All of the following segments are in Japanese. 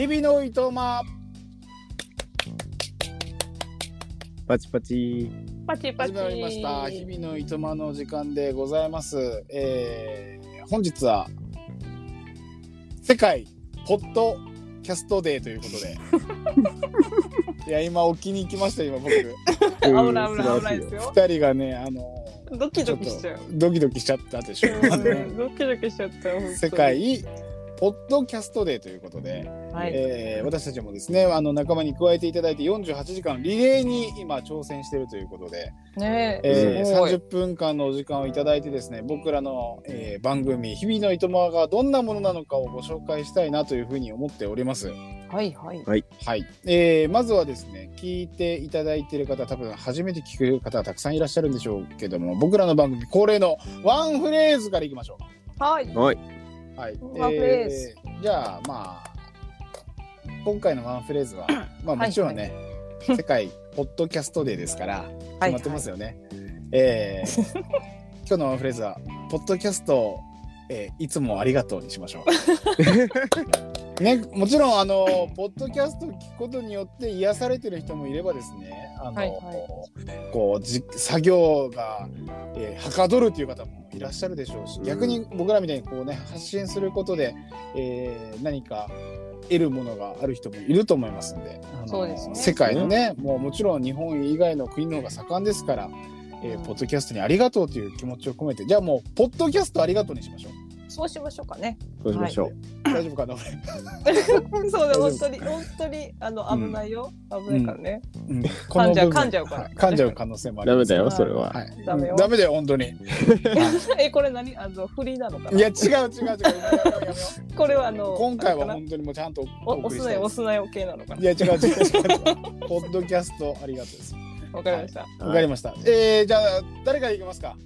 日々のいとまパチパチ。始パチパチ。まりました日々のいとまの時間でございます、えー、本日は世界ポッドキャストデーということで いや今置きに行きました今僕危ない危ない危ないですよ。二人がねあのドキちょっとドキしちゃう。ドキドキしちゃったでしょうんドキドキしちゃった世。界ポッドキャストデーということで、はい。えー私たちもですねあの仲間に加えていただいて48時間リレーに今挑戦しているということで、ねえーすごい30分間のお時間をいただいてですね僕らの、えー番組「日々のいとま」がどんなものなのかをご紹介したいなというふうに思っております。はいはい。はい、えーまずはですね聞いていただいている方多分初めて聞く方たくさんいらっしゃるんでしょうけども僕らの番組恒例のワンフレーズからいきましょはい。はい。う。はい、ワンフレーズじゃあまあ今回のワンフレーズは まあもちろんね、世界ポッドキャストデーですから決まってますよね。えー 今日のワンフレーズは「ポッドキャスト、えーいつもありがとう」にしましょう。ね、もちろんあのポッドキャストを聞くことによって癒されてる人もいればですねあの、はいはいこうじ作業が、えーはかどるという方もいらっしゃるでしょうし、うん。逆に僕らみたいにこうね発信することで、えー何か得るものがある人もいると思いますんであのそうですね。世界のねもうもちろん日本以外の国の方が盛んですから、えーうん。ポッドキャストにありがとうという気持ちを込めてじゃあもうポッドキャストありがとうにしましょうそうしましょうかね。そうしましょう。大丈夫かな？俺 そうだ、夫本当に、本当に、あの、危ないよ。危ないからね。うん。噛んじゃう噛んじゃうから。はい。噛んじゃう可能性もあります。ダメだよ、はい。それは。はい、ダメよ。ダメだよ本当に。え、これ何、あの、フリーなのかな？いや違う違う違う。これは、あの。今回は本当にもうちゃんとお、送押す。なよ、押すなよ系なのかいや違う違う違う。ポッドキャストありがとうです。な。わかりました。わかりました、えー、じゃあ誰からいきますか？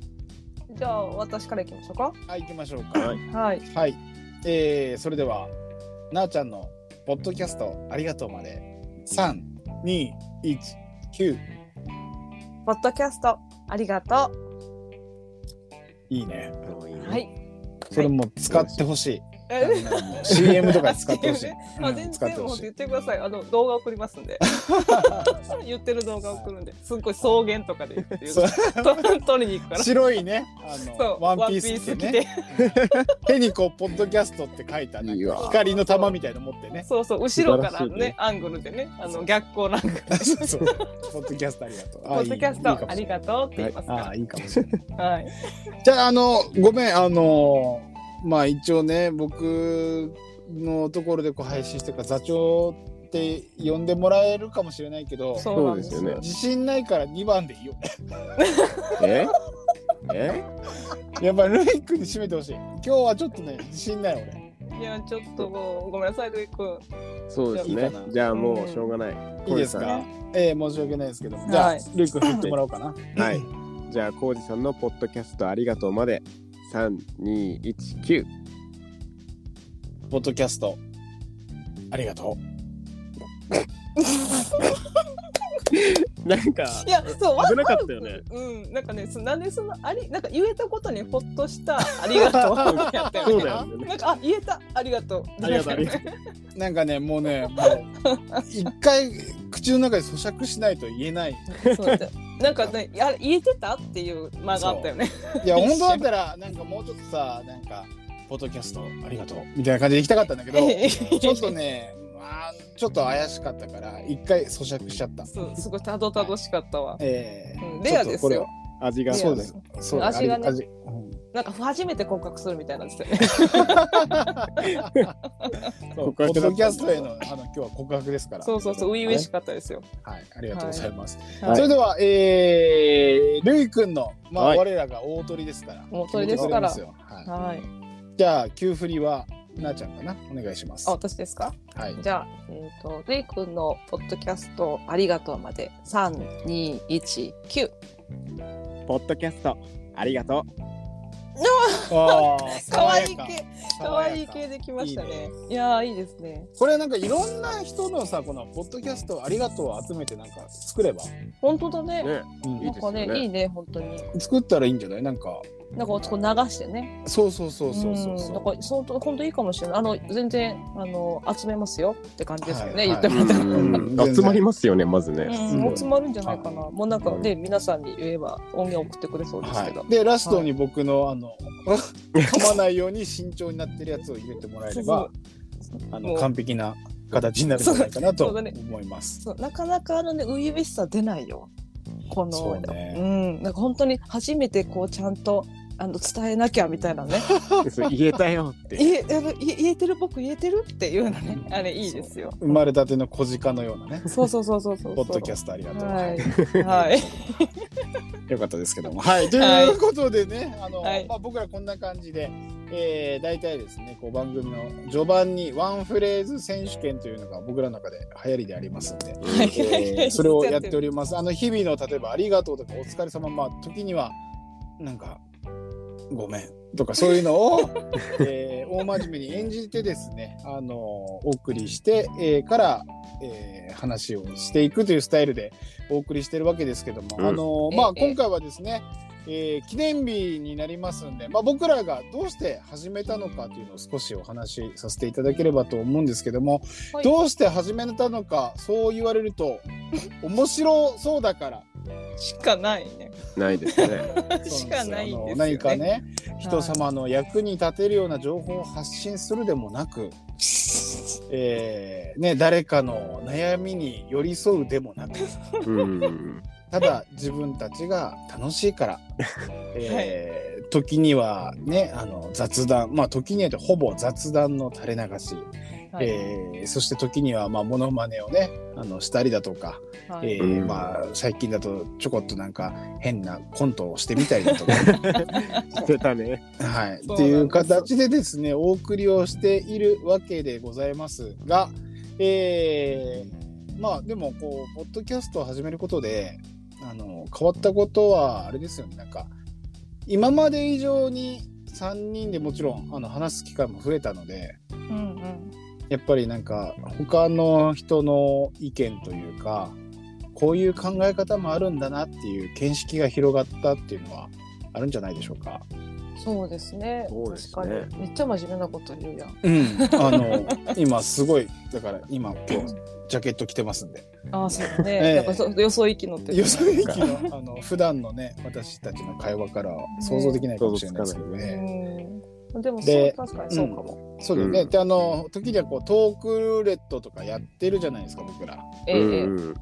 じゃあ、私からいきましょうか。はい行きましょうかはい。はい。はい、えー、それではなあちゃんのポッドキャストありがとうまで3219ポッドキャスト、ありがといいねう。はい。それも使ってほしい、CM とかで使ってほしい、あ、うん全然もう言ってください。あの動画送りますんで。言ってる動画送るんで、すっごい草原とかで言って 取りに行くから。白いね。あそのう、ワンピース着てね 手にこうポッドキャストって書いた光の玉みたいの持ってね。そうそう、後ろからね、ね。アングルでね、あの逆光なんか。ポッドキャストありがとう。ポッドキャスト、ありがととうって言いますかああいいかもしれない。ら。はい。じゃああのごめんあのまあ一応ね僕のところでこう配信してるから座長って呼んでもらえるかもしれないけどそうなんですよね。自信ないから2番でいいよ。え？え？やっぱルイ君に締めてほしい。今日はちょっとね自信ない俺。いや、ちょっともう、ごめんなさい、ルイ君。そうですね。じゃあもうしょうがない。いいですか？ええ申し訳ないですけど。もじゃあ、はい。ルイ君振ってもらおうかな。はい。じゃあ、コウジさんのポッドキャストありがとうまで。三二一九。ポッドキャスト。ありがとなんかいや、そう、わ危なかったよね。うん、なんかね、そなんでそのあり、なんか言えたことにほっとした、ありがとう。ってやったよね。そうだよね。なんか、あ、言えた、ありがとう。ありがとう。ありがとうなんかねもうねもう 一回口の中で咀嚼しないと言えない。そうだなんかね、あ言えてたっていう間があったよね。いや 本当だったらなんかもうちょっとさなんかポッドキャストありがとうみたいな感じで行きたかったんだけどちょっとねまあちょっと怪しかったから一回咀嚼しちゃった。そう、すごいたどたどしかったわ。えうんーレアですよ。味がそうです。味がね。味うんなんか初めて告白するみたいなんですよね。そう。ポッドキャストへのあの今日は告白ですから。そうそうそう、初々しかったですよ。はいありがとうございます、はい。それではえー、ルイ君のまあ、はい。我らが大鳥ですから。大鳥ですから。はい。はい。じゃあ急振りはなあちゃんかな？お願いします。あ、私ですか？はい。じゃあ、えっ、と、レイ君のポッドキャストありがとうまで、3、2、1、9。ポッドキャストありがとう。あーかわい系、か爽わい系できましたいいね。いやー、いいですね。これなんかいろんな人のさこのポッドキャストありがとうを集めてなんか作れば、本当だね。ね。うんいいなんかねいいね、本当に。作ったらいいんじゃない？なんかなんかこう流してね。そうそうそうそうそうそんなんか本当本当いいかもしれない。あの全然あの集めますよって感じですよね。はい言ってもらったら。集まりますよねまずね。集まるんじゃないかな。もうなんかね、皆さんに言えば音源送ってくれそうですけど。はい、でラストに僕の、あの 噛まないように慎重になってるやつを入れてもらえればあの完璧な形になるんじゃないかなと思います。そうなかなかあのね初々しさ出ないよ。このそうねん、なんか本当に初めてこうちゃんとあの伝えなきゃみたいなね。言えたよって。言えあの言え言えてる僕言えてるっていうのね、あれいいですよ。生まれたての小鹿のようなね、そうそうそうそうそう。ポッドキャストありがとう。はい。はい。よかったですけども。はい。ということでね、あの、はいまあ、僕らこんな感じで、えー、大体ですね、こう番組の序盤にワンフレーズ選手権というのが僕らの中で流行りでありますんで、はいえーそれをやっております。あの、日々の例えば、ありがとうとか、お疲れ様、まあ、時には、なんか、ごめんとか、そういうのを、えー大真面目に演じてですね、あのお送りして、えーから、えー話をしていくというスタイルでお送りしてるわけですけども、うん。あのまあ、ええ。今回はですね、えー記念日になりますんで、まあ、僕らがどうして始めたのかというのを少しお話しさせていただければと思うんですけども、はいどうして始めたのかそう言われると 面白そうだからしかないね。ないですね。しかないんですよ、ね。何かね人様の役に立てるような情報を発信するでもなく、えーね、誰かの悩みに寄り添うでもなくうん。ただ自分たちが楽しいから、えー時にはねあの雑談。まあ時にはほぼ雑談の垂れ流し、はい。えーそして時にはまあモノマネをねあのしたりだとか、はい。えーうん。まあ、最近だとちょこっとなんか変なコントをしてみたりだとか。してたね。はい、っていう形でですねお送りをしているわけでございますが、えーまあでもこうポッドキャストを始めることであの変わったことはあれですよねなんか今まで以上に3人でもちろんあの話す機会も増えたのでうんうん。やっぱりなんか他の人の意見というかこういう考え方もあるんだなっていう見識が広がったっていうのはあるんじゃないでしょうか。そうですね。そうですね確かに。めっちゃ真面目なこと言うやん。うん、あの 今すごいだから今今日ジャケット着てますんでああ、そうだね。ええなんかそよそ行きのってるよそ行きのあの普段のね私たちの会話からは想像できないかもしれないですけどね。うん。でもそうで確かにそうかも。そうだよね、うんであの時にはこうトークルーレットとかやってるじゃないですか僕ら。ええええうん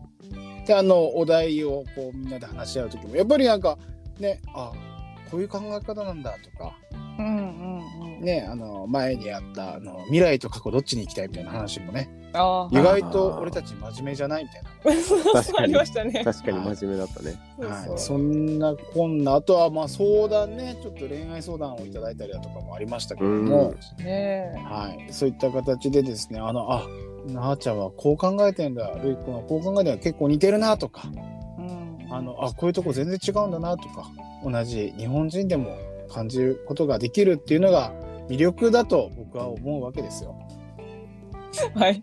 であのお題をこうみんなで話し合う時もやっぱりなんかねあこういう考え方なんだとかうんうんうん。ねあの前にあったあの未来と過去どっちに行きたいみたいな話もねあ意外と俺たち真面目じゃないみたいな。あ。確かにありましたね。確かに真面目だったね。はい、そんなこんなあとはまあ相談ねちょっと恋愛相談をいただいたりだとかもありましたけども、ねはい、そういった形でですねあのあなあちゃんはこう考えてんだるいくんはこう考えてんだ結構似てるなとか。あのあこういうとこ全然違うんだなとか同じ日本人でも感じることができるっていうのが魅力だと僕は思うわけですよ。はい。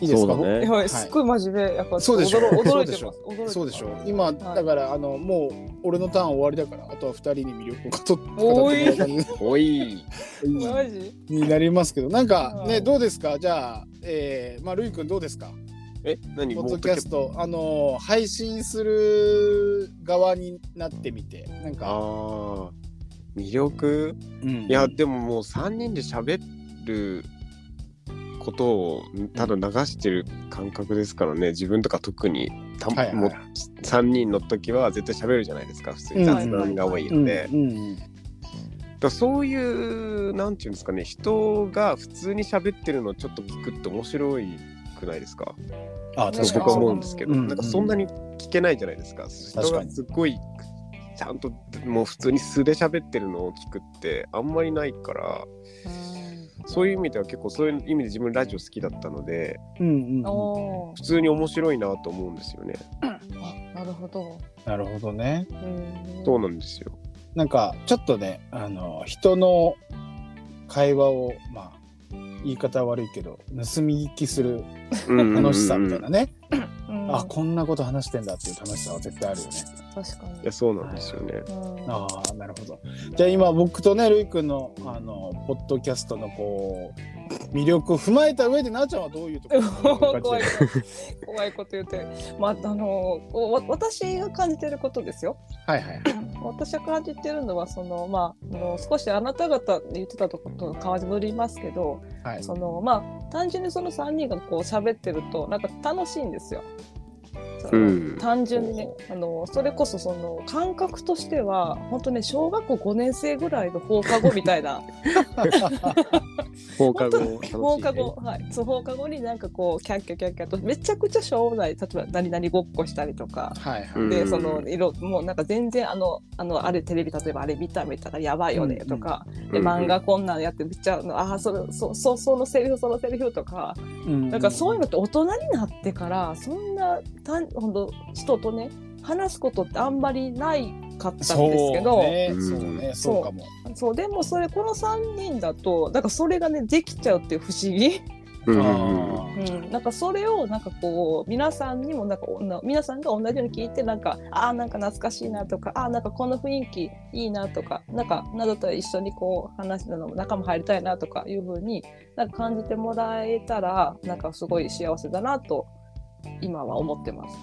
いいですか？ね。はい。すっごい真面目。やっぱそうでしょ。驚驚いてます。驚いてそうでしょ。う今、はい。だからあのもう俺のターン終わりだからあとは2人に魅力を語っておい語っおい。マジ になりますけど。なんかねはい。どうですか？じゃあ、えー、まあるいくんどうですか？え、何？ポッドキャストあのー配信する側になってみてなんあか、あ。魅力？うん。いや、でももう3人で喋ることをただ流してる感覚ですからね、自分とか特に。たはいはいもう3人の時は絶対喋るじゃないですか、普通に。雑談が多いので。うんうん。だそういう、なんていうんですかね、人が普通に喋ってるのをちょっと聞くって面白いくないですか？ねあ確かに。僕は思うんですけど、うんなんかそんなに聞けないじゃないですか。人がすっごいちゃんともう普通に素で喋ってるのを聞くってあんまりないから、そういう意味では結構そういう意味で自分ラジオ好きだったので、うんうんうん。お普通に面白いなと思うんですよね。あなるほど。なるほどね。うん。そうなんですよ。なんかちょっとねあの人の会話をまあ言い方は悪いけど盗み聞きする楽しさみたいなね、あこんなこと話してんだっていう楽しさは絶対あるよね。確かにいや、そうなんですよね。うんああなるほど。じゃあ今僕とねるいくんのあのポッドキャストのこう魅力を踏まえた上でなあちゃんはどういうところ怖い 怖いこと言って、まああのわ私が感じてることですよ。はいはい。私が感じてるのはそのまああの少しあなた方で言ってたとこと変わりますけど、はい。そのまあ単純にその3人がこう喋ってるとなんか楽しいんですよ。うん。単純にねあのそれこそその感覚としては本当ね小学校5年生ぐらいの放課後みたいな。放課後。放課後、はい、そう放課後になんかこうキャッキャキャッキャとめちゃくちゃしょうもない例えば何々ごっこしたりとか。はいはい。うん。でその色もうなんか全然あのあのあれテレビ例えばあれ見た見たらやばいよねとか、でうん漫画こんなんやってめっちゃあのあーそれそそそのセリフそのセリフとか。うんなんかそういうのって大人になってからそんなたんほんと人とね話すことってあんまりないかったんですけどそうね、うん。そうね、そうかも。そう。でもそれこの3人だとだからそれがねできちゃうっていう不思議、うん。うんうん。あうん、なんかそれをなんかこう皆さんにもなんか皆さんが同じように聞いてなんかあーなんか懐かしいなとかあーなんかこの雰囲気いいなとかなんかなどと一緒にこう話の仲間入りたいなとかいうふうになんか感じてもらえたらなんかすごい幸せだなと今は思ってます。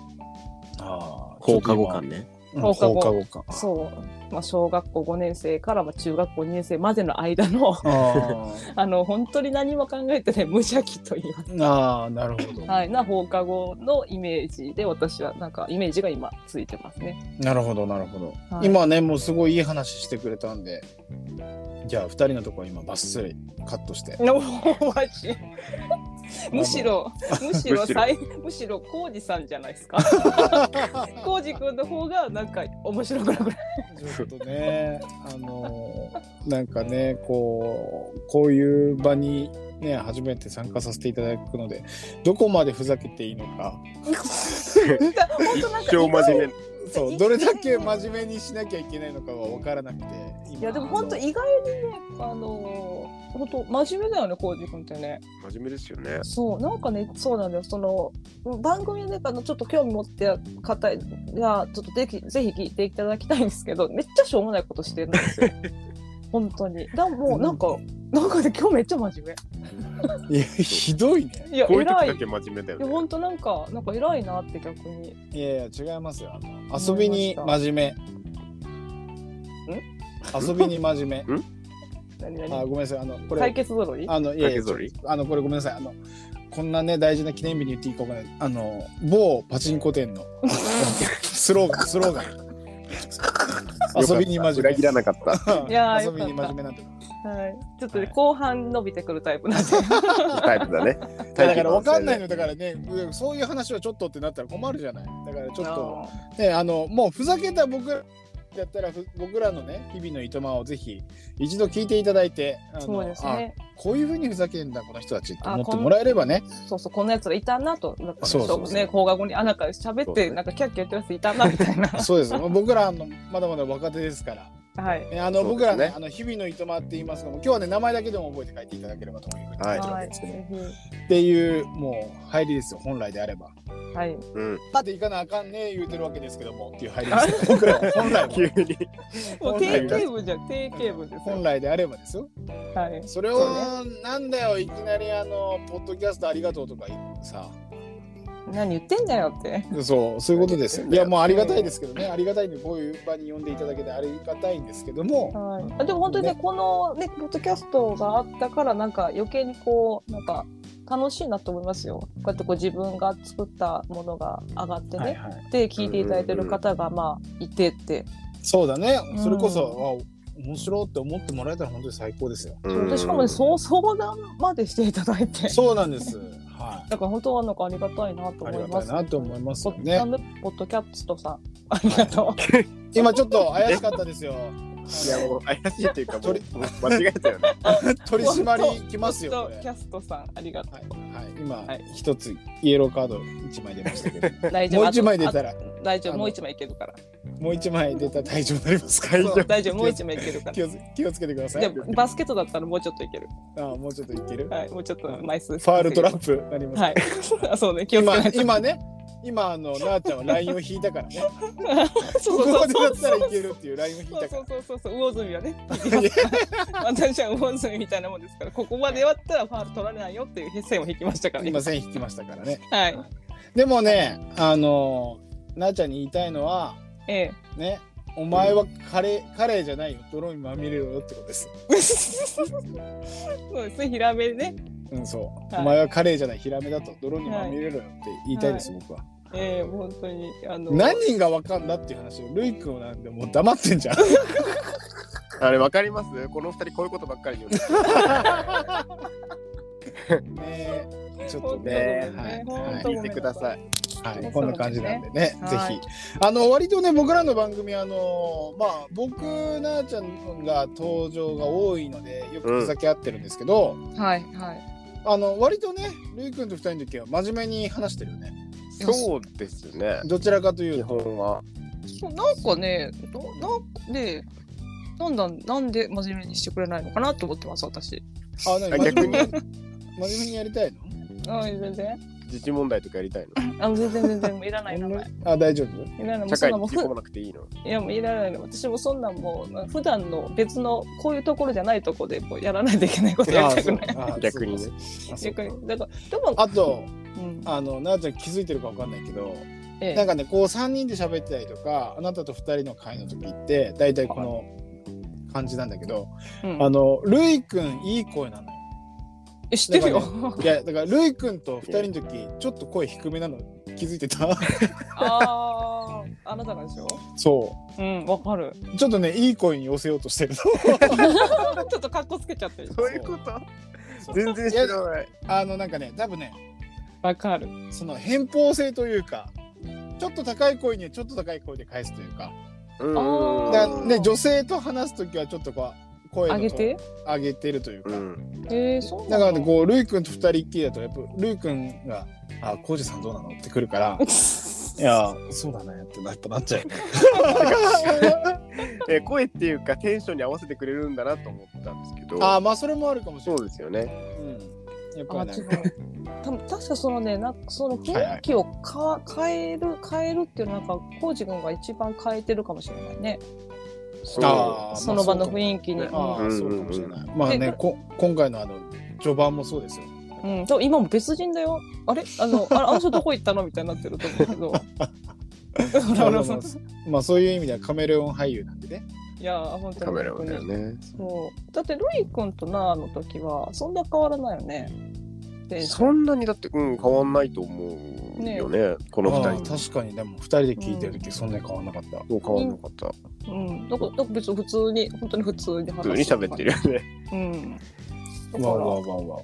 あー放課後感ね。うん放課後放課後感。そう、まあ、小学校5年生からまあ中学校2年生までの間のあ あの本当に何も考えてない無邪気と言いますーあー、なるほど。はい、な放課後のイメージで私はなんかイメージが今ついてますね。なるほど、なるほど。はい今ね、もうすごいいい話してくれたんで、じゃあ、二人のところ今、バッスリカットして。おマジ？むしろむしろむしろさいむしろ浩二さんじゃないですか？浩二君の方がなんか面白くなくない？ちょっとね、あのーなんかね、こう、こういう場にね、初めて参加させていただくので、どこまでふざけていいのか、本当なんか一生真面目。そう、どれだけ真面目にしなきゃいけないのかは分からなくて、今いやでも本当意外にねあのー本当真面目だよね浩二君ってね。真面目ですよね。そうなんかねそうなんだよその番組であのちょっと興味持ってる方がちょっとぜひぜひ聞いていただきたいんですけどめっちゃしょうもないことしてるんですよ 本当にだもうなんか、なんかね今日めっちゃ真面いや、ひどいね。目いやこういう時偉いだけ真面目だよね。いや本当なんかなんか偉いなって逆にいやいや、違いますよ。あの遊びに真面目。遊びに真面目。何あ、何ごめんなさい。あの、これ対、決揃い？あの、いやいやあの、これごめんなさい。あの、こんなね、大事な記念日に言っていいかわかんない。あの、某パチンコ店の スローガン、スローガン。遊びに真面裏切らなかった。いやー遊びに真面目なんだ。はいちょっとね後半伸びてくるタイプなんで タイプだね。だから分かんないの。のだからね、うんそういう話はちょっとってなったら困るじゃない。だからちょっと、あね、あの、もうふざけた僕らだったら、ふ僕らのね、日々のいとまをぜひ一度聞いていただいて、あのーそうですねあこういうふうにふざけんだ、この人たちってあ思ってもらえればね。そうそうこんなやつらいたなとなんかそうそうそうね放課後にあなんか喋ってなんかキャッキャ言ってるやついたなみたいなそうです。僕らあのまだまだ若手ですから。はい。ねあの、ね僕らね、あの日々のいとまって言いますが、もう今日はね、名前だけでも覚えて書いていただければというふうに書い。てるわけですけど、ぜっていう、もう入りですよ、本来であれば。ひはい。うん。だっていかなあかんね言うてるわけですけどもっていう入りですよ。僕ら 本来は。急に。もう定型文じゃん定型文ですよ。本来であればですよ。はい。それを、なんだよ、いきなりあの、ポッドキャストありがとうとかさ、何言ってんだよって。そう、そういうことです。よ。いや、もうありがたいですけどね、ありがたいんで、こういう場に呼んでいただけてありがたいんですけども、はい、あでも本当にねね。このねポッドキャストがあったからなんか余計にこうなんか楽しいなと思いますよ。こうやってこう自分が作ったものが上がってね、はいはい。で聞いていただいてる方がまあいてって、そうだね。う、ん。それこそ、あ面白いって思ってもらえたら本当に最高ですよ。そうでしかもねそう相談までしていただいて。そうなんです。はだから本当はなんかありがたいなとい。ありが思いますたいなと思いますポよね。ポッドキャストさん。ありがと今ちょっと怪しかったですよ。いやもう怪しいっていうか取もう間違えたよね。取り締まりきますよ。キャストさんありがとう、はい、はい、今はい。一、つイエローカード一枚出ましたけど、もう一枚出あたら、と大丈夫。もう一枚いけるからもう一枚出たら大丈夫になりますか？大丈夫。もう一枚いけるから。気をつ気をつけてください。でもバスケットだったらもうちょっといける。あもうちょっといける。はいもうちょっと枚数ファールトラップなります。はい。あ そうね気をつけ今ないと。今ね、今あのなあちゃんはラインを引いたからね。そうここまでそうだったらいけるっていうラインを引いたかそうそうそうそう魚住はね。私は魚住みたいなもんですからここまでやったらファール取られないよっていう線を引きましたからね。ら今線引きましたからね。はい。でもねあのなあちゃんに言いたいのはえね。お前はカレー、カレーじゃないよ。泥にまみれろよってことです。え そうですねヒラメね。うんそう、はい。お前はカレーじゃないヒラメだと。泥にまみれろよって言いたいです、僕は。ええ本当に。あの。何人がわかんだっていう話をルイ君なんでもう黙ってんじゃん。あれわかります？この二人こういうことばっかり言うんですねちょっとね。ね。はい、はい。聞いてください。はい、こんな感じなんでね、はいぜひ。あの、割とね、僕らの番組、あの、まあ、僕、なあちゃんが登場が多いので、よくふざけ合ってるんですけど、はいはいあの、割とね、るいくんと二人の時は真面目に話してるよね。そうですね。どちらかとい基うと。本は。そうなんかねどなんかねなんだなんで真面目にしてくれないのかなと思ってます私あ、なあ逆に真面目にやりたいの？あ全然自治問題とかやりたいの？あ全然全然いらないいらないあ、大丈夫？いらない。もう社そんなもんふ会に引き込まなくていいの？いやもういらないの。私もそんなんもう普段の別のこういうところじゃないとこでこうやらないといけないことやりたくない。逆にね。逆に。だからでもあと、うん。あの、なあちゃん気づいてるかわかんないけど、ええ。なんかね、こう3人で喋ってたりとか、あなたと2人の会の時って、大体この感じなんだけど、うん。あの、るいくんいい声なのよ。え知ってるよ。いや、だからるいくんと2人の時、ちょっと声低めなの。気づいてた？あああなたがでしょ？そう。んわかる。う。ちょっとね、いい声に寄せようとしてる ちょっと格好つけちゃってる。そういうこと？の。全然知らない。あの、なんかね、多分ね、わかる。その偏方性というか、ちょっと高い声にはちょっと高い声で返すというか、うん。あー。だからね、女性と話す時はちょっとこう、声のあげて？上げてるというか、うん。えー、そうだからね、こう、るいくんと二人っきりだと、やっぱ、るいくんが、あ、コウジさんどうなのってくるから、いや、そうだねってやっぱなっちゃう。えー声っていうかテンションに合わせてくれるんだなと思ったんですけど。あー、まあ、それもあるかもしれない。そうですよね。うん。やっぱりあ違なんか、う多分確かそのねなんかその雰囲気をか、変える変えるっていうのはなんかコウジ君が一番変えてるかもしれないねあーその場の囲雰囲気に。ああ、うんそうかもしれない。まあねで、こ今回のあの、序盤もそうですよ。うん、でも今も別人だよ。あれ？あの、ああの人どこ行ったの？みたいになってると思うけど。まあまあ、そういう意味ではカメレオン俳優なんでね。いや、本当に。カメラもだよね。そう。だって、ルイ君とナーの時は、そんな変わらないよね。でそんなにだって、うん、変わんないと思うよね。このああ二人。確かに、でも二人で聞いてる時そんなに変わんなかった。変わんなかった。うん。だから、だから別に普通に、本当に普通に話普通に喋ってるよね。うん。わわわわわわ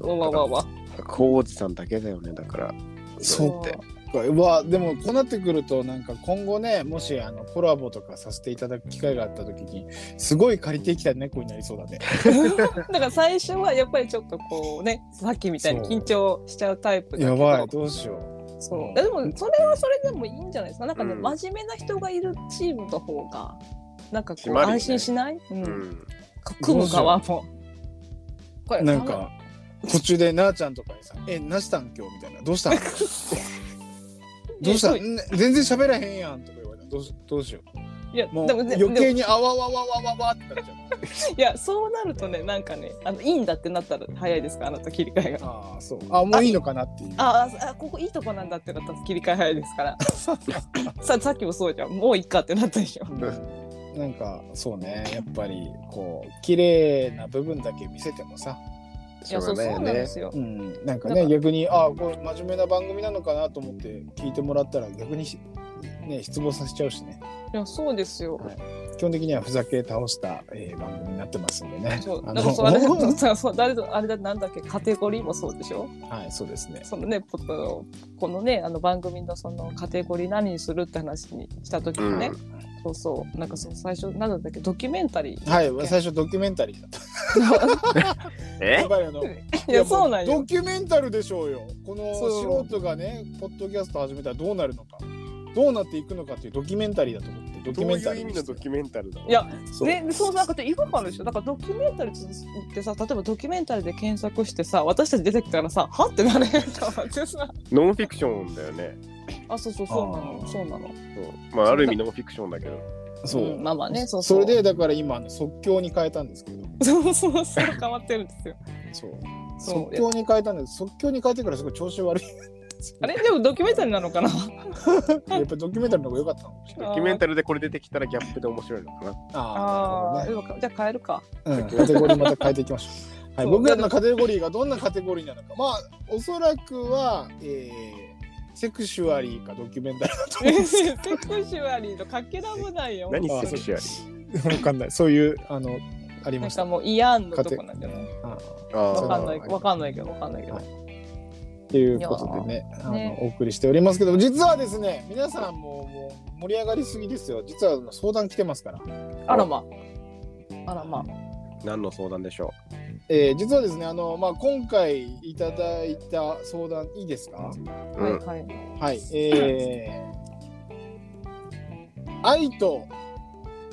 わ。わわわ。コウジさんだけだよね、だから。そうって。うわでもこうなってくるとなんか今後ねもしあのコラボとかさせていただく機会があった時にすごい借りてきた猫になりそうだね。だから最初はやっぱりちょっとこうね、さっきみたいに緊張しちゃうタイプだけど。やばいどうしよう。そう。う。でもそれはそれでもいいんじゃないですか？なんかね、うん。真面目な人がいるチームの方が、なんかこうね。安心しない、うん。うん。組む側も。これなんか途中でなあちゃんとかにさ「えなしたん今日」みたいな「どうしたん? 」どうした？んね全然喋らへんやん」とか言われたらどうしどうしよいや、うもうでもね、余計にあわわわわわわってなっちゃう。いや、そうなるとね、なんかね、あのいいんだってなったら早いですか、あなた切り替えが。ああそうあもういいのかなっていう。あああ、ここいいとこなんだってなったら切り替え早いですから。ささっきもそうじゃん。もういいかってなったでしょ。うんなんかそうねやっぱりこう綺麗な部分だけ見せてもさ、いや、そうそうなんですよう。ん、なんかね逆にああこれ真面目な番組なのかなと思って聞いてもらったら逆にしね失望させちゃうしね。いや、そうですよ。基本的にはふざけ倒した、えー番組になってますんでね。そう。あだからそうあれ そ誰とあれだなんだっけ？カテゴリーもそうでしょ？はいそうですね。そのねポットこのねあの番組のそのカテゴリー何にするって話にした時にね、うん。そうそう。なんかそう最初なんだったっけ？ドキュメンタリー。はい最初ドキュメンタリーだった。やえ いやそうなんよ。ド。キュメンタルでしょうよ。この素人がねポッドキャスト始めたらどうなるのかどうなっていくのかっていうドキュメンタリーだと思ってドキどうュメンタリーいう意味のドキュメンタルだろう。いやそう。ね、そうなんかって違和感あるでしょ。だからドキュメンタリーってさ例えばドキュメンタリーで検索してさ私たち出てきたらさはってなれへんと思ってさ。ノンフィクションだよね。あそうそうそうなのそうなの。そう。まあある意味ノンフィクションだけど。そう、んまあまあねそうそう。それでだから今あの即興に変えたんですけど。そうそうそう変わってるんですよ。そう。そう。即興に変えたんです即興に変えてからすごい調子悪いあれ？でもドキュメンタリーなのかな？やっぱドキュメンタリーの方が良かったのドキュメンタルでこれ出てきたらギャップで面白いのかな？ああああーでもじゃあ変えるか。なるほどね、うん、カテゴリーまた変えていきましょう。はい、僕らのカテゴリーがどんなカテゴリーなのか。まあおそらくは、えー、セクシュアリーかドキュメンタリーだと思うんです セクシュアリーとかけらもないよ。何あセクシュアリけどわかんない。そういうあのありなんました。かもうイヤンのとこなんじゃない？わかんない。わかんないけどわかんないけどていうことでねあのね。お送りしておりますけど実はですね皆さんももう盛り上がりすぎですよ。実は相談来てますから、あらま。あらま。何の相談でしょえー実はですねあの、まあ、今回いただいた相談いいですか？う、うん。はいはい。はいえー、愛と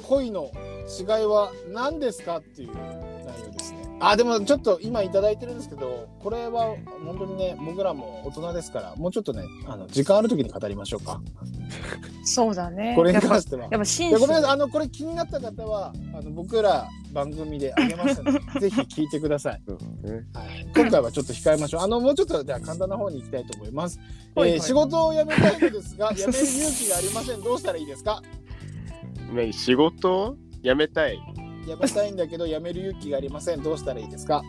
恋の違いは何ですか？っていう内容ですねあでもちょっと今いただいてるんですけどこれは本当にね僕らも大人ですからもうちょっとねあの時間ある時に語りましょうか。そうだね。これに関しては。やっぱ紳いや士。ごめんなさい。あのこれ気になった方はあの僕ら番組であげますので ぜひ聞いてください、はい、今回はちょっと控えましょう。あのもうちょっとじゃあ簡単な方に行きたいと思います、えー仕事を辞めたいのですが辞める勇気がありません。どうしたらいいですか？何仕事を？辞めたい辞めたいんだけど辞める勇気がありません。どうしたらいいですか？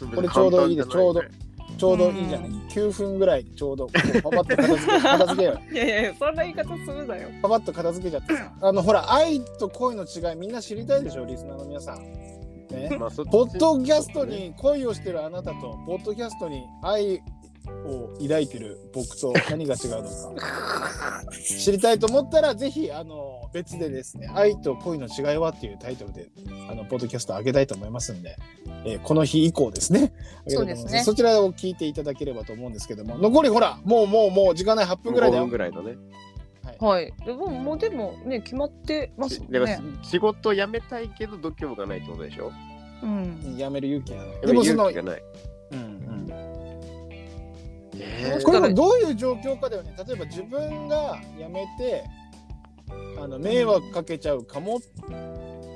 ここれちょうどいいですちょうどちょうどいいじゃない？9分ぐらいでちょうどパパッと片付け片付けよう。いやいやいやそんな言い方するなよ。パパッと片付けちゃってさ。あのほら愛と恋の違いみんな知りたいでしょ？リスナーの皆さん。ね。まあ、ポッドキャストに恋をしてるあなたと、ポッドキャストに愛を抱いてる僕と何が違うのか。知りたいと思ったら、ぜひあの別でですね、愛と恋の違いはっていうタイトルで、あのポッドキャストを上げたいと思いますんで、えーこの日以降ですね、そうですね。そちらを聞いていただければと思うんですけども、残りほら、もうもうもう時間ない8分ぐらいだ5よ分。ぐらいのね。はい。でももうでもね決まってますだからね仕事辞めたいけど度胸がないってことでしょ？うん。やめる勇気がない。でもその勇気がない。うんうんえ。これもどういう状況かだよね。例えば自分が辞めてあの迷惑かけちゃうかもっ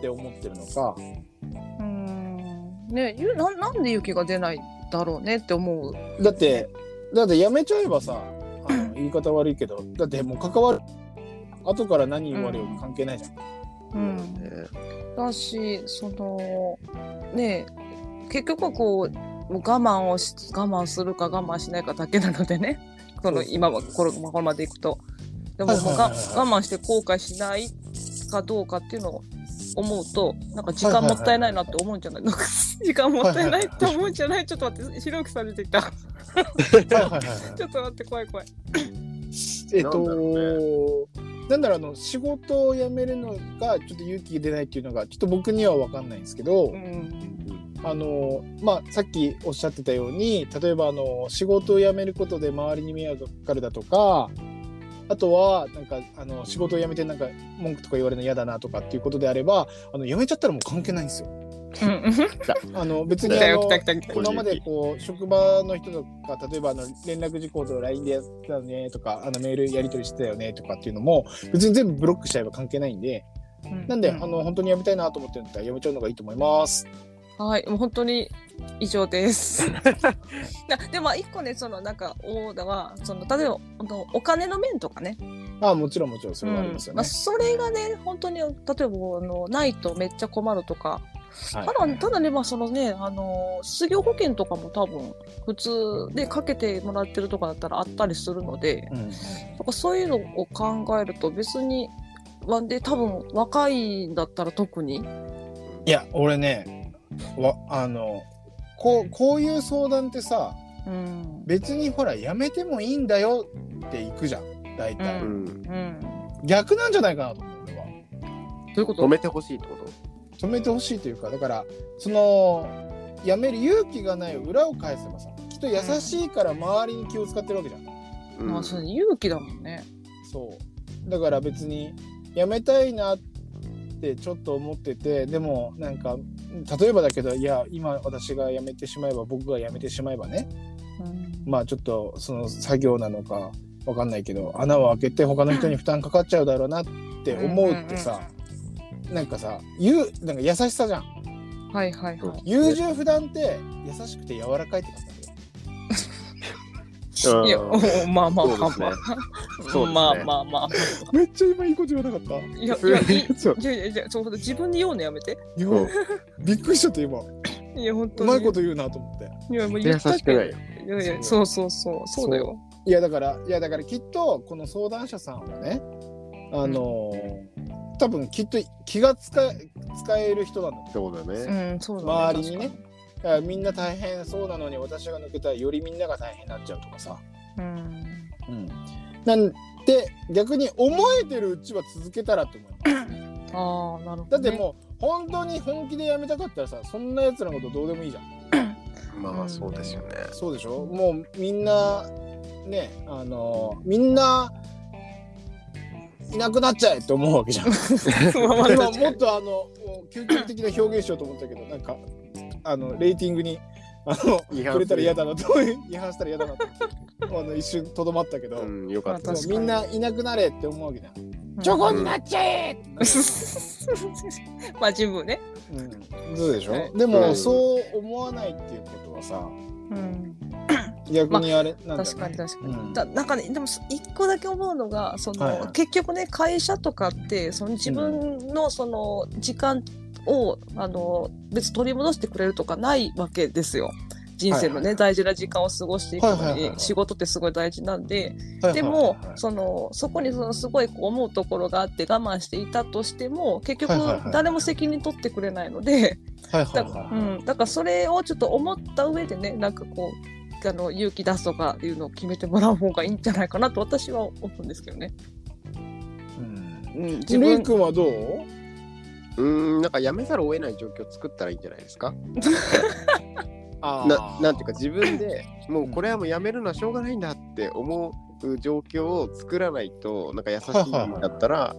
て思ってるのか、うん。ねゆななんで勇気が出ないだろうねって思うだってだって辞めちゃえばさあの 言い方悪いけどだってもう関わる後から何言われようと関係ないじゃん、うん。ねだしそのね結局はこうもう我慢をし我慢するか我慢しないかだけなのでね。その今はこれこれまでいくと。でも我慢して後悔しないかどうかっていうのを思うとなんか時間もったいないなって思うんじゃないの？か時間もったいないって思うんじゃない？ちょっと待ってひろゆきさん出てきた。ちはいはいはいはい。ょっと待って怖い怖い。えっとなんだろうあの仕事を辞めるのがちょっと勇気が出ないっていうのがちょっと僕には分かんないんですけど、うんあのまあさっきおっしゃってたように例えばあの仕事を辞めることで周りに迷惑がかかるだとかあとはなんかあの仕事を辞めてなんか文句とか言われるの嫌だなとかっていうことであればあの辞めちゃったらもう関係ないんですよ。うん。あの別にあの今までこう職場の人とか例えばあの連絡事項と LINE でやってたよねとかあのメールやり取りしてたよねとかっていうのも別に全部ブロックしちゃえば関係ないんで。なんで、うあの本当に辞めたいなと思ってるんだったら辞めちゃうのがいいと思います。はい、もう本当に以上です。なでも一個ね、そのなんかオーダーはその例えばあのお金の面とかね、あもちろんもちろんそれはありますよねうんまあ、。それがね本当に例えばあのないとめっちゃ困るとか、はいただただねまあそのねあの失業保険とかも多分普通でかけてもらってるとかだったらあったりするので、うんかそういうのを考えると別に。まあで多分若いんだったら特に、いや俺ねわあのこうこういう相談ってさうん。別にほらやめてもいいんだよっていくじゃん大体、ううん。うん、逆なんじゃないかなと思う俺は。どういうこと？止めてほしいってこと？止めてほしいというかだからそのやめる勇気がない裏を返せばさきっと優しいから周りに気を使ってるわけじゃん、うん。まあ、それ勇気だもんね。そう。だから別にやめたいなってちょっと思っててでもなんか例えばだけどいや今私が辞めてしまえば僕が辞めてしまえばねうん。まあちょっとその作業なのかわかんないけど穴を開けて他の人に負担かかっちゃうだろうなって思うってさ、なんかさ言うなんか優しさじゃん。はいはいはい。優柔不断って優しくて柔らかいって感じうんいや、おまあまあまあまあ。まあまあまあ。めっちゃ今いいこと言わなかった いや、いや、いやいやいや、そう自分で言うのやめて。いやうんびっくりしちゃった今いや、本当うに。まいこと言うなと思っていや、もう優言ったけど。しくないよ。いやいや、そうそうそう、そうだよ。いやだからいやだからきっとこの相談者さんはねあのー多分きっと気が使え使える人なんだとそうだね。うん、そうだね。周りにねだからみんな大変そうなのに私が抜けたらよりみんなが大変になっちゃうとかさ。うん。うん、なんで逆に思えてるうちは続けたらと思います ああ、なるほど、ね。だってもう本当に本気でやめたかったらさそんなやつらのことどうでもいいじゃん まあそうですよね。そうでしょもうみんなねあのみんないなくなっちゃえって思うわけじゃん 今もっとあの究極的な表現しようと思ったけどなんかあのレーティングにあの違反くれたら嫌だなと違反したら嫌だなとあの一瞬とどまったけど、うん、よかった。みんないなくなれって思うわけじゃん。うん。チョコになっちゃえってなる。まあ、自分ね。うん、そうでしょ、はいでも、うん。そう思わないっていうことはさうん。逆にあれ、なんだろう確かに確かに。うん。だなんかねでも一個だけ思うのがその、はいはい。結局ね会社とかってその自分のその時間を、あの別に取り戻してくれるとかないわけですよ。人生のね、大事な時間を過ごしていくのに、仕事ってすごい大事なんで、はいでも、そのそこにそのすごいこう思うところがあって我慢していたとしても結局誰も責任取ってくれないので、だからそれをちょっと思った上でねなんかこうあの勇気出すとかいうのを決めてもらう方がいいんじゃないかなと私は思うんですけどね。うん。うん、ジレイ君はどう？うーん、なんかやめざるを得ない状況を作ったらいいんじゃないですか？あ ななんていうか自分でもうこれはもうやめるのはしょうがないんだって思う状況を作らないとなんか優しいんだったら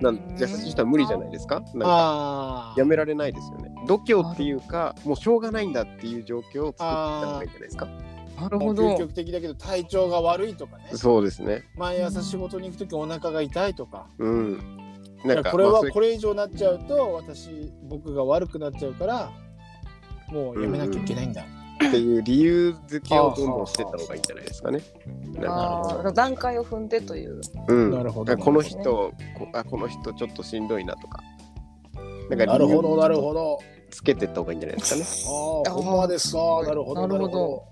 なん優しい人は無理じゃないですか？なんかやめられないですよね。度胸っていうかもうしょうがないんだっていう状況を作った方がいいんじゃないですか？なるほど究。極的だけど体調が悪いとかねそうですね。毎朝仕事に行く時お腹が痛いとかうん。いなんかやこれはこれ以上になっちゃうと私僕が悪くなっちゃうからもうやめなきゃいけないんだ、っていう理由付けをどんどんしてた方がいいんじゃないですかね。あー段階を踏んでという。うん、なるほどこの人、こあこの人ちょっとしんどいなとか。なんかなるほどなるど。ほどつけてった方がいいんじゃないですかね。ああほんまですかなるほどなるほど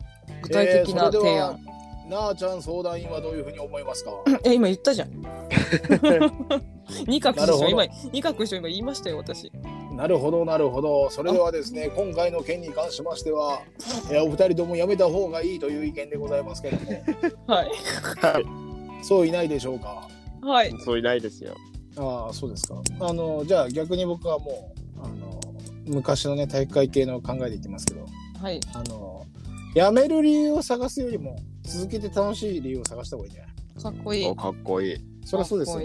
具体的な提案。なあちゃん相談員はどういうふうに思いますか？え今言ったじゃん。二角でしなるほどょ今二角でしょ今言いましたよ私。なるほどなるほどそれではですね今回の件に関しましては、えーお二人ともやめた方がいいという意見でございますけども はいそういないでしょうか？はい。そういないですよ。ああそうですかあのじゃあ逆に僕はもうあの昔のね体育会系の考えで言ってますけどはい。あのやめる理由を探すよりも続けて楽しい理由を探した方がいいんじゃないかっこいい。お。かっこいい。そりゃそうですよ。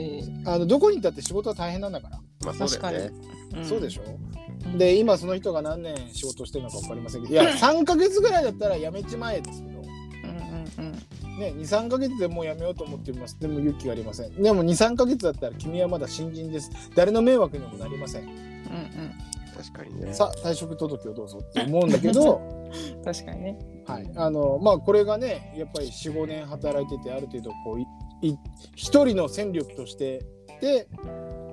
あのどこに行ったって仕事は大変なんだから、まあそう確かに。だよね。。そうでしょ？ょで今その人が何年仕事してるのか分かりませんけど。いや3ヶ月ぐらいだったらやめちまえですけど。うんうんうん。ね23ヶ月でもうやめようと思っています。でも勇気がありません。でも23ヶ月だったら君はまだ新人です。誰の迷惑にもなりませんうん確かにね。さあ退職届をどうぞって思うんだけどうん。確かにね。はい、あのまあこれがねやっぱり45年働いててある程度こう一人の戦力としてで、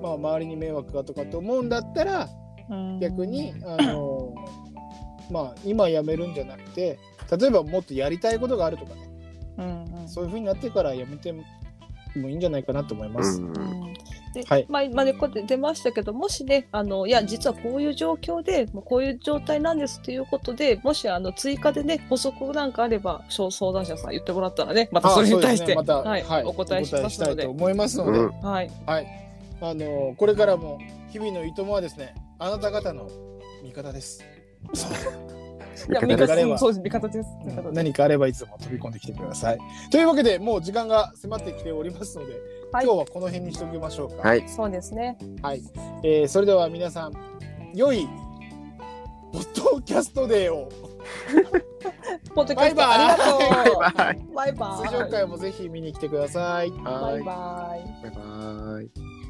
まあ、周りに迷惑がとかって思うんだったらうん逆にあの まあ今辞めるんじゃなくて例えばもっとやりたいことがあるとかねうんうん。そういうふうになってから辞めてもいいんじゃないかなと思います。うんうんで、はい。まあ、まあ、で、こうやって出ましたけど、もしね、あの、いや、実はこういう状況で、もうこういう状態なんですということで、もし、あの、追加でね、補足なんかあれば、相相談者さん言ってもらったらね、またそれに対して、ね。また、はい、お答えしますので。たいと、思いますので、うん。はい、はい、あのこれからも日々のいともはですねあなた方の味方です。いや、味味方です。方、そうです、味方です。味方です。何かあればいつでも飛び込んできてください。というわけでもう時間が迫ってきておりますので、はい今日はこの辺にしておきましょうか。はい。そうですね。はいえーそれでは皆さん良いポッドキャストデーを ポッドキャストありがとう。バイバイ。バイバイ。通常回もぜひ見に来てください。バイバイ。バイバイ。